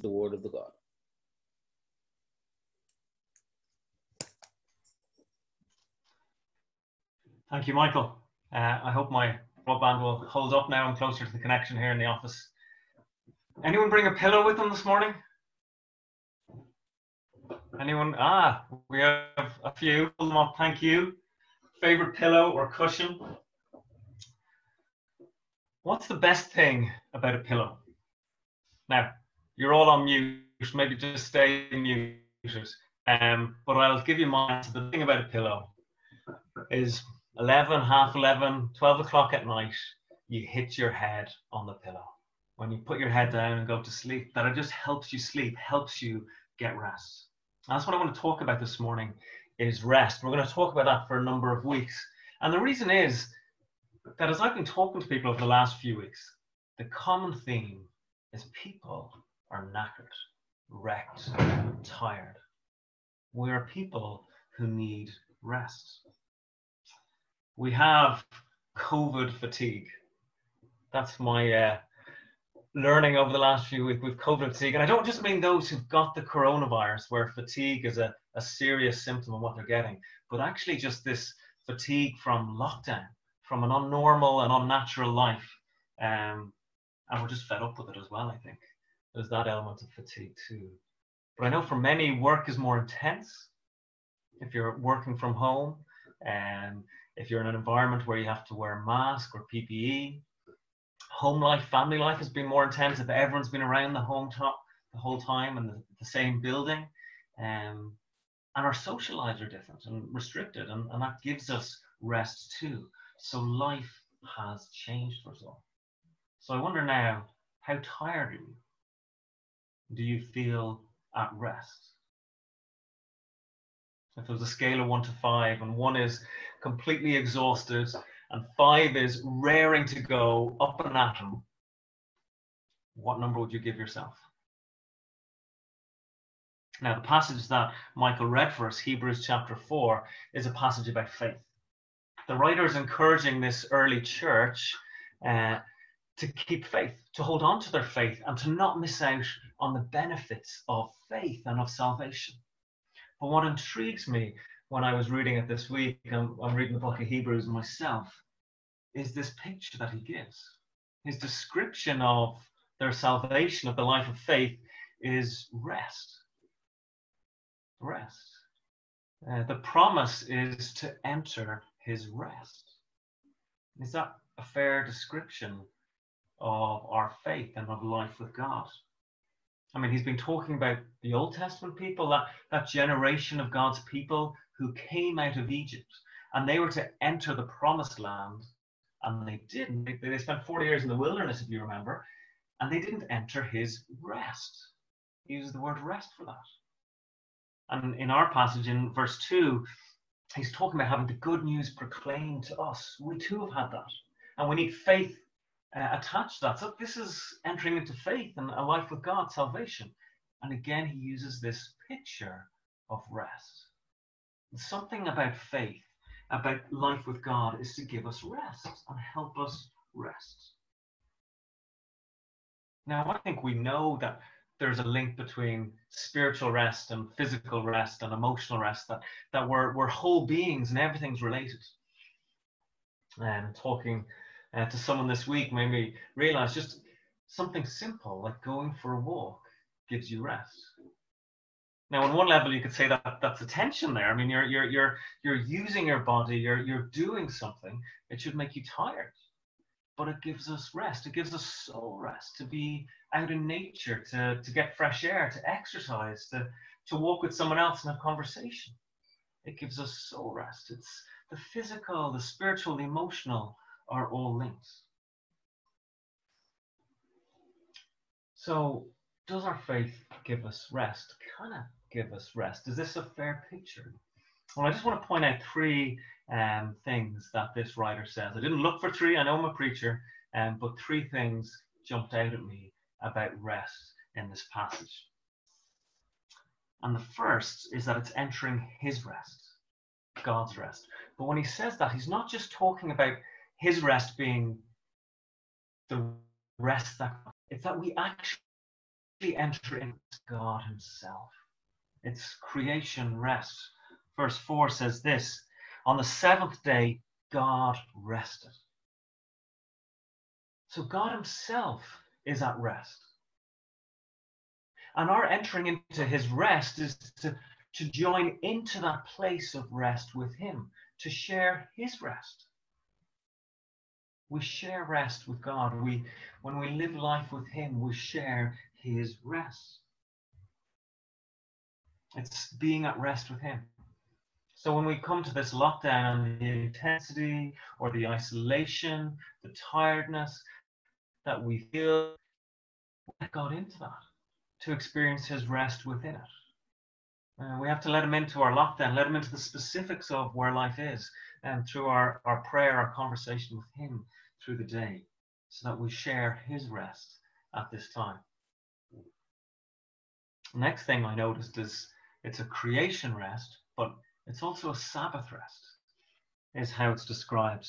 the word of the God. Thank you, Michael. Uh, I hope my broadband will hold up now. I'm closer to the connection here in the office. Anyone bring a pillow with them this morning? Anyone? Ah, we have a few. Them up. Thank you. Favorite pillow or cushion? What's the best thing about a pillow? Now, you're all on mute. Maybe just stay muted. Um, but I'll give you my answer. The thing about a pillow is 11, half 11, 12 o'clock at night, you hit your head on the pillow. When you put your head down and go to sleep, that it just helps you sleep, helps you get rest. that's what I want to talk about this morning is rest. We're going to talk about that for a number of weeks. And the reason is that as I've been talking to people over the last few weeks, the common theme is people are knackered, wrecked, tired. We are people who need rest. We have COVID fatigue. That's my uh, learning over the last few weeks with COVID fatigue. And I don't just mean those who've got the coronavirus, where fatigue is a, a serious symptom of what they're getting, but actually just this fatigue from lockdown, from an unnormal and unnatural life. Um, and we're just fed up with it as well, I think. There's that element of fatigue too. But I know for many, work is more intense. If you're working from home, and if you're in an environment where you have to wear a mask or PPE, home life, family life has been more intense. If everyone's been around the home top the whole time in the, the same building, um, and our social lives are different and restricted, and, and that gives us rest too. So life has changed for us all. So I wonder now, how tired are you? Do you feel at rest? If there's a scale of one to five, and one is completely exhausted, and five is raring to go up and at him, what number would you give yourself? Now, the passage that Michael read for us, Hebrews chapter 4, is a passage about faith. The writer is encouraging this early church uh, to keep faith, to hold on to their faith, and to not miss out on the benefits of faith and of salvation. But what intrigues me when I was reading it this week, and I'm reading the book of Hebrews myself, is this picture that he gives. His description of their salvation, of the life of faith, is rest. Rest. Uh, the promise is to enter his rest. Is that a fair description of our faith and of life with God? I mean, he's been talking about the Old Testament people, that, that generation of God's people who came out of Egypt and they were to enter the promised land and they didn't. They, they spent 40 years in the wilderness, if you remember, and they didn't enter his rest. He uses the word rest for that. And in our passage in verse 2, he's talking about having the good news proclaimed to us. We too have had that. And we need faith uh, attached that. So this is entering into faith and a life with God, salvation. And again, he uses this picture of rest. Something about faith, about life with God, is to give us rest and help us rest. Now, I think we know that there's a link between spiritual rest and physical rest and emotional rest, that, that we're, we're whole beings and everything's related. And talking uh, to someone this week made me realize just something simple like going for a walk gives you rest. Now, on one level, you could say that that's attention there. I mean, you're you're you're you're using your body, you're you're doing something. It should make you tired, but it gives us rest. It gives us soul rest to be out in nature, to to get fresh air, to exercise, to to walk with someone else and have conversation. It gives us soul rest. It's the physical, the spiritual, the emotional, are all links. So, does our faith give us rest? Can it give us rest? Is this a fair picture? Well, I just want to point out three um, things that this writer says. I didn't look for three, I know I'm a preacher, um, but three things jumped out at me about rest in this passage. And the first is that it's entering his rest, God's rest. But when he says that, he's not just talking about his rest being the rest that it's that we actually enter into God Himself. It's creation rest. Verse 4 says this On the seventh day, God rested. So God Himself is at rest. And our entering into His rest is to, to join into that place of rest with Him, to share His rest. We share rest with God. We, when we live life with Him, we share His rest. It's being at rest with Him. So when we come to this lockdown, the intensity or the isolation, the tiredness that we feel, let God into that to experience His rest within it. Uh, we have to let Him into our lockdown, let Him into the specifics of where life is, and through our, our prayer, our conversation with Him through the day, so that we share His rest at this time. Next thing I noticed is it's a creation rest, but it's also a Sabbath rest, is how it's described.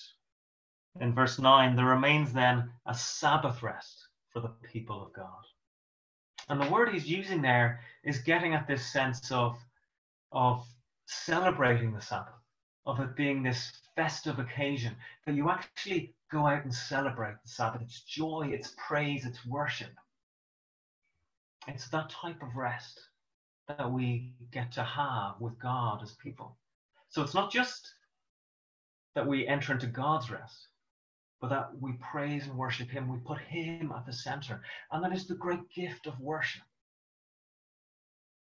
In verse 9, there remains then a Sabbath rest for the people of God. And the word he's using there is getting at this sense of, of celebrating the Sabbath, of it being this festive occasion, that you actually go out and celebrate the Sabbath. It's joy, it's praise, it's worship. It's that type of rest that we get to have with God as people. So it's not just that we enter into God's rest, but that we praise and worship Him. We put Him at the center. And that is the great gift of worship.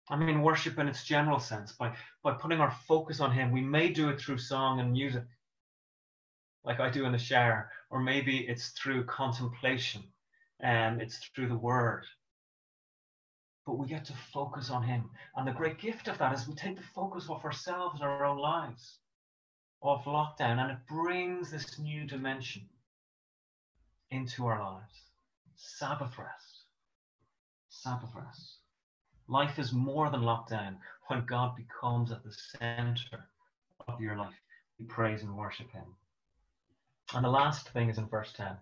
I mean, worship in its general sense, by, by putting our focus on Him. We may do it through song and music, like I do in the shower, or maybe it's through contemplation, and um, it's through the Word but we get to focus on Him. And the great gift of that is we take the focus off ourselves and our own lives, off lockdown, and it brings this new dimension into our lives. Sabbath rest. Sabbath rest. Life is more than lockdown when God becomes at the center of your life. We praise and worship Him. And the last thing is in verse 10. And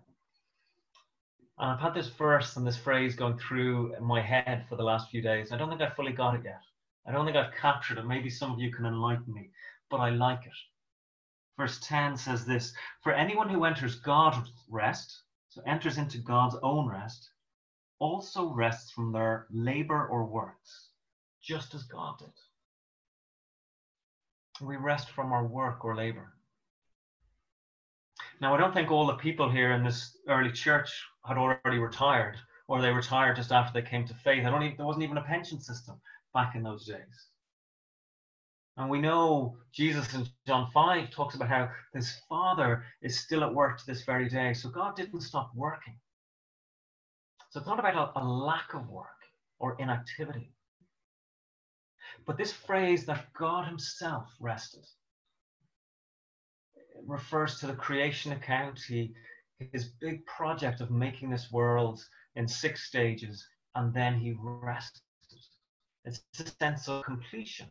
I've had this verse and this phrase going through my head for the last few days. I don't think I've fully got it yet. I don't think I've captured it. Maybe some of you can enlighten me, but I like it. Verse 10 says this For anyone who enters God's rest, so enters into God's own rest, also rests from their labor or works, just as God did. We rest from our work or labor. Now, I don't think all the people here in this early church had already retired, or they retired just after they came to faith. I don't even, there wasn't even a pension system back in those days. And we know Jesus in John 5 talks about how his father is still at work to this very day. So God didn't stop working. So it's not about a, a lack of work or inactivity. But this phrase that God himself rested refers to the creation account. He, his big project of making this world in six stages, and then he rested. It's a sense of completion.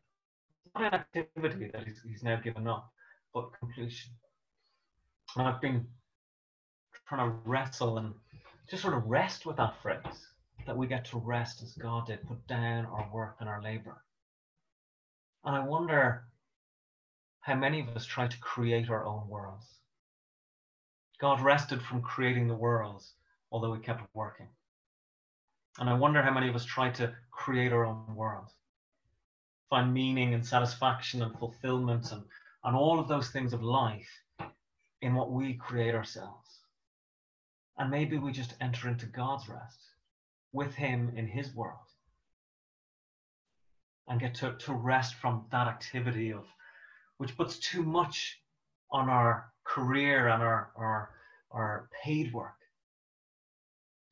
It's not an activity that he's, he's now given up, but completion. And I've been trying to wrestle and just sort of rest with that phrase that we get to rest as God did, put down our work and our labor. And I wonder how many of us try to create our own worlds. God rested from creating the worlds, although he kept working. And I wonder how many of us try to create our own world, find meaning and satisfaction and fulfillment and, and all of those things of life in what we create ourselves. And maybe we just enter into God's rest with Him in His world and get to, to rest from that activity of which puts too much on our career and our, our, our paid work.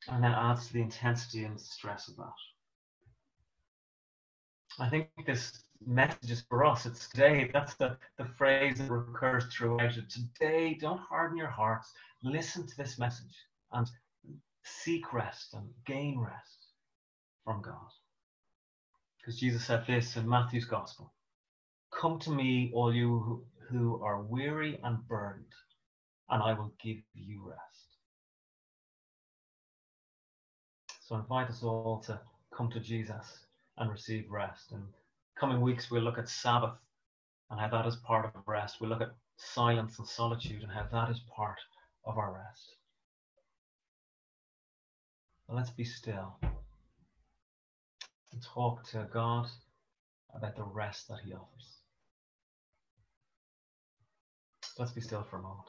And then adds to the intensity and stress of that. I think this message is for us. It's today. That's the, the phrase that recurs throughout it. Today, don't harden your hearts. Listen to this message and seek rest and gain rest from God. Because Jesus said this in Matthew's Gospel Come to me, all you who are weary and burdened, and I will give you rest. So I invite us all to come to Jesus and receive rest. And coming weeks, we'll look at Sabbath and how that is part of rest. We'll look at silence and solitude and how that is part of our rest. Let's be still and talk to God about the rest that He offers. Let's be still for a moment.